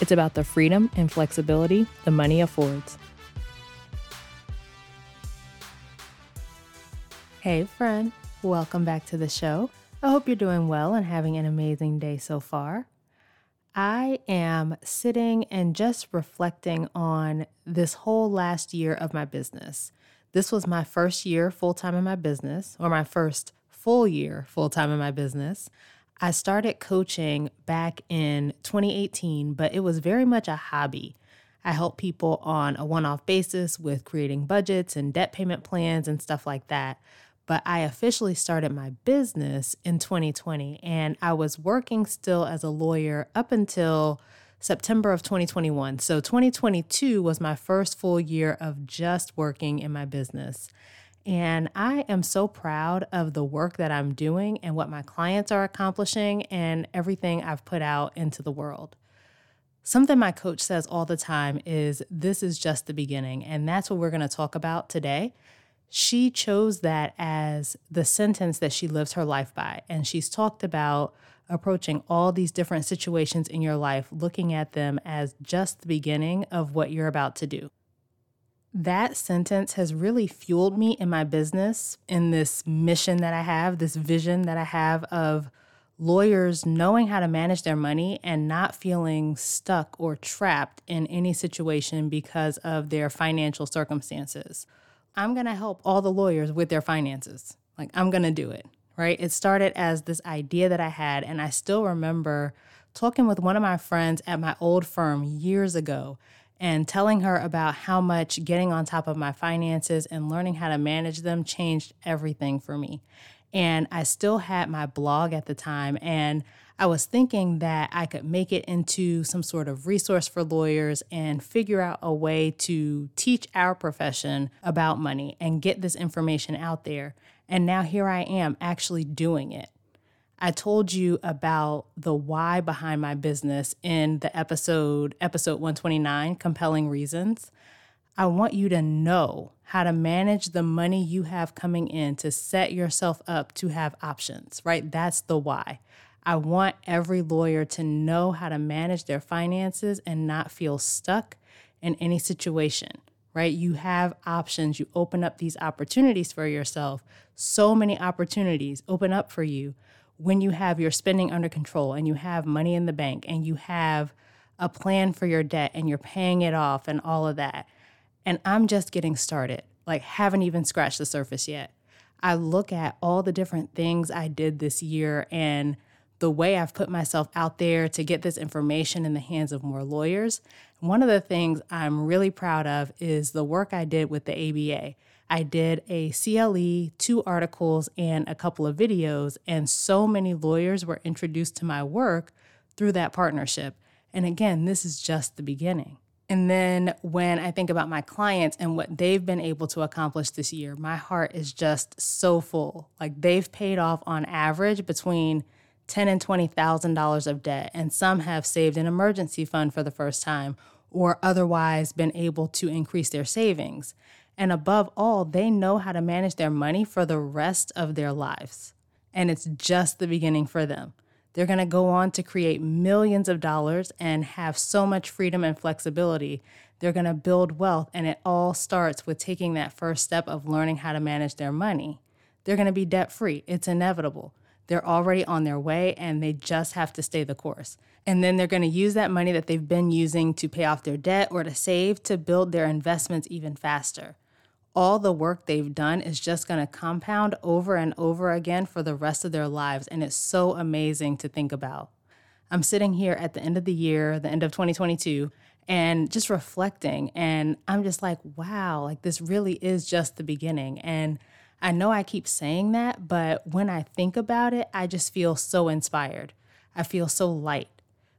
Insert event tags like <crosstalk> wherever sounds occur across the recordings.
it's about the freedom and flexibility the money affords. Hey, friend, welcome back to the show. I hope you're doing well and having an amazing day so far. I am sitting and just reflecting on this whole last year of my business. This was my first year full time in my business, or my first full year full time in my business. I started coaching back in 2018, but it was very much a hobby. I help people on a one off basis with creating budgets and debt payment plans and stuff like that. But I officially started my business in 2020, and I was working still as a lawyer up until September of 2021. So 2022 was my first full year of just working in my business. And I am so proud of the work that I'm doing and what my clients are accomplishing and everything I've put out into the world. Something my coach says all the time is this is just the beginning. And that's what we're going to talk about today. She chose that as the sentence that she lives her life by. And she's talked about approaching all these different situations in your life, looking at them as just the beginning of what you're about to do. That sentence has really fueled me in my business, in this mission that I have, this vision that I have of lawyers knowing how to manage their money and not feeling stuck or trapped in any situation because of their financial circumstances. I'm going to help all the lawyers with their finances. Like, I'm going to do it, right? It started as this idea that I had, and I still remember talking with one of my friends at my old firm years ago and telling her about how much getting on top of my finances and learning how to manage them changed everything for me. And I still had my blog at the time, and I was thinking that I could make it into some sort of resource for lawyers and figure out a way to teach our profession about money and get this information out there. And now here I am actually doing it. I told you about the why behind my business in the episode, episode 129, Compelling Reasons. I want you to know how to manage the money you have coming in to set yourself up to have options, right? That's the why. I want every lawyer to know how to manage their finances and not feel stuck in any situation, right? You have options. You open up these opportunities for yourself. So many opportunities open up for you when you have your spending under control and you have money in the bank and you have a plan for your debt and you're paying it off and all of that. And I'm just getting started, like, haven't even scratched the surface yet. I look at all the different things I did this year and the way I've put myself out there to get this information in the hands of more lawyers. One of the things I'm really proud of is the work I did with the ABA. I did a CLE, two articles, and a couple of videos, and so many lawyers were introduced to my work through that partnership. And again, this is just the beginning. And then when I think about my clients and what they've been able to accomplish this year, my heart is just so full. Like they've paid off on average between ten and twenty thousand dollars of debt, and some have saved an emergency fund for the first time, or otherwise been able to increase their savings. And above all, they know how to manage their money for the rest of their lives. And it's just the beginning for them. They're going to go on to create millions of dollars and have so much freedom and flexibility. They're going to build wealth, and it all starts with taking that first step of learning how to manage their money. They're going to be debt free, it's inevitable. They're already on their way and they just have to stay the course. And then they're going to use that money that they've been using to pay off their debt or to save to build their investments even faster all the work they've done is just going to compound over and over again for the rest of their lives. And it's so amazing to think about. I'm sitting here at the end of the year, the end of 2022, and just reflecting. And I'm just like, wow, like this really is just the beginning. And I know I keep saying that, but when I think about it, I just feel so inspired. I feel so light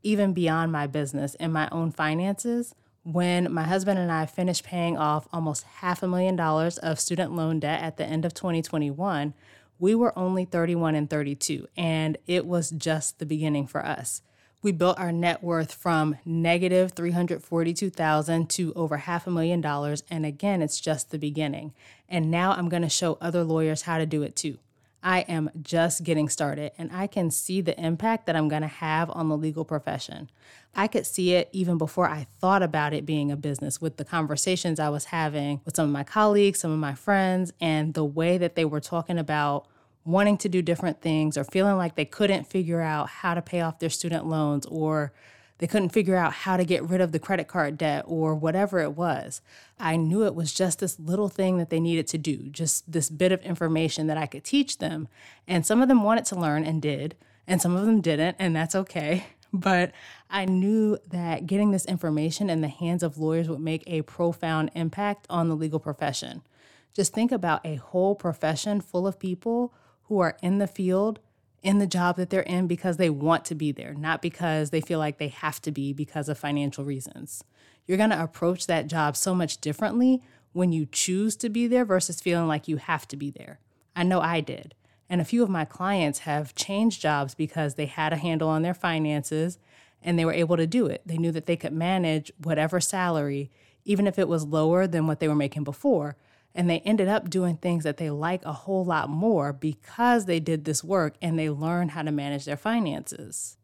even beyond my business and my own finances. When my husband and I finished paying off almost half a million dollars of student loan debt at the end of 2021, we were only 31 and 32, and it was just the beginning for us. We built our net worth from negative 342,000 to over half a million dollars, and again, it's just the beginning. And now I'm going to show other lawyers how to do it too. I am just getting started and I can see the impact that I'm going to have on the legal profession. I could see it even before I thought about it being a business with the conversations I was having with some of my colleagues, some of my friends, and the way that they were talking about wanting to do different things or feeling like they couldn't figure out how to pay off their student loans or they couldn't figure out how to get rid of the credit card debt or whatever it was. I knew it was just this little thing that they needed to do, just this bit of information that I could teach them. And some of them wanted to learn and did, and some of them didn't, and that's okay. <laughs> But I knew that getting this information in the hands of lawyers would make a profound impact on the legal profession. Just think about a whole profession full of people who are in the field in the job that they're in because they want to be there, not because they feel like they have to be because of financial reasons. You're going to approach that job so much differently when you choose to be there versus feeling like you have to be there. I know I did. And a few of my clients have changed jobs because they had a handle on their finances and they were able to do it. They knew that they could manage whatever salary, even if it was lower than what they were making before, and they ended up doing things that they like a whole lot more because they did this work and they learned how to manage their finances.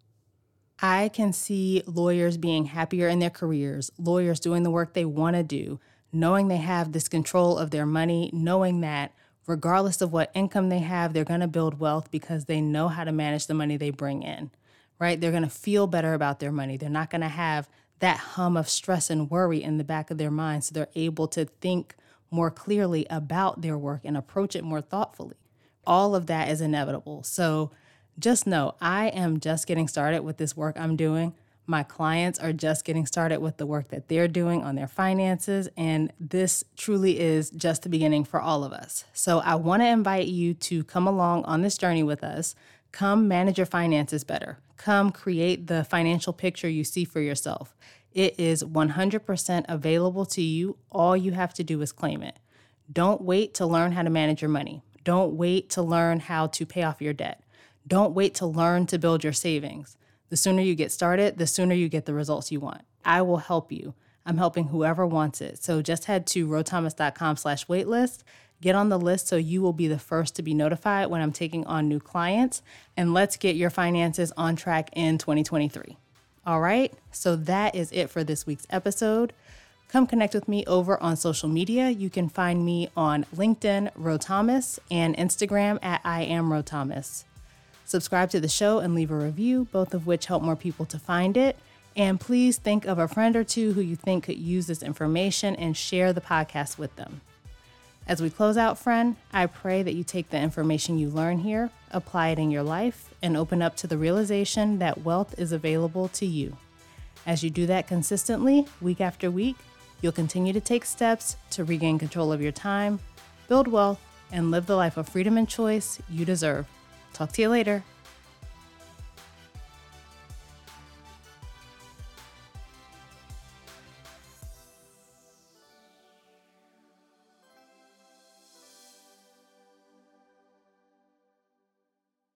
I can see lawyers being happier in their careers, lawyers doing the work they want to do, knowing they have this control of their money, knowing that regardless of what income they have, they're going to build wealth because they know how to manage the money they bring in, right? They're going to feel better about their money. They're not going to have that hum of stress and worry in the back of their mind. So they're able to think more clearly about their work and approach it more thoughtfully. All of that is inevitable. So just know I am just getting started with this work I'm doing. My clients are just getting started with the work that they're doing on their finances, and this truly is just the beginning for all of us. So, I want to invite you to come along on this journey with us. Come manage your finances better. Come create the financial picture you see for yourself. It is 100% available to you. All you have to do is claim it. Don't wait to learn how to manage your money. Don't wait to learn how to pay off your debt. Don't wait to learn to build your savings. The sooner you get started, the sooner you get the results you want. I will help you. I'm helping whoever wants it. So just head to rothomas.com slash waitlist. Get on the list so you will be the first to be notified when I'm taking on new clients. And let's get your finances on track in 2023. All right, so that is it for this week's episode. Come connect with me over on social media. You can find me on LinkedIn, Ro Thomas, and Instagram at I am Ro Thomas. Subscribe to the show and leave a review, both of which help more people to find it. And please think of a friend or two who you think could use this information and share the podcast with them. As we close out, friend, I pray that you take the information you learn here, apply it in your life, and open up to the realization that wealth is available to you. As you do that consistently, week after week, you'll continue to take steps to regain control of your time, build wealth, and live the life of freedom and choice you deserve. Talk to you later.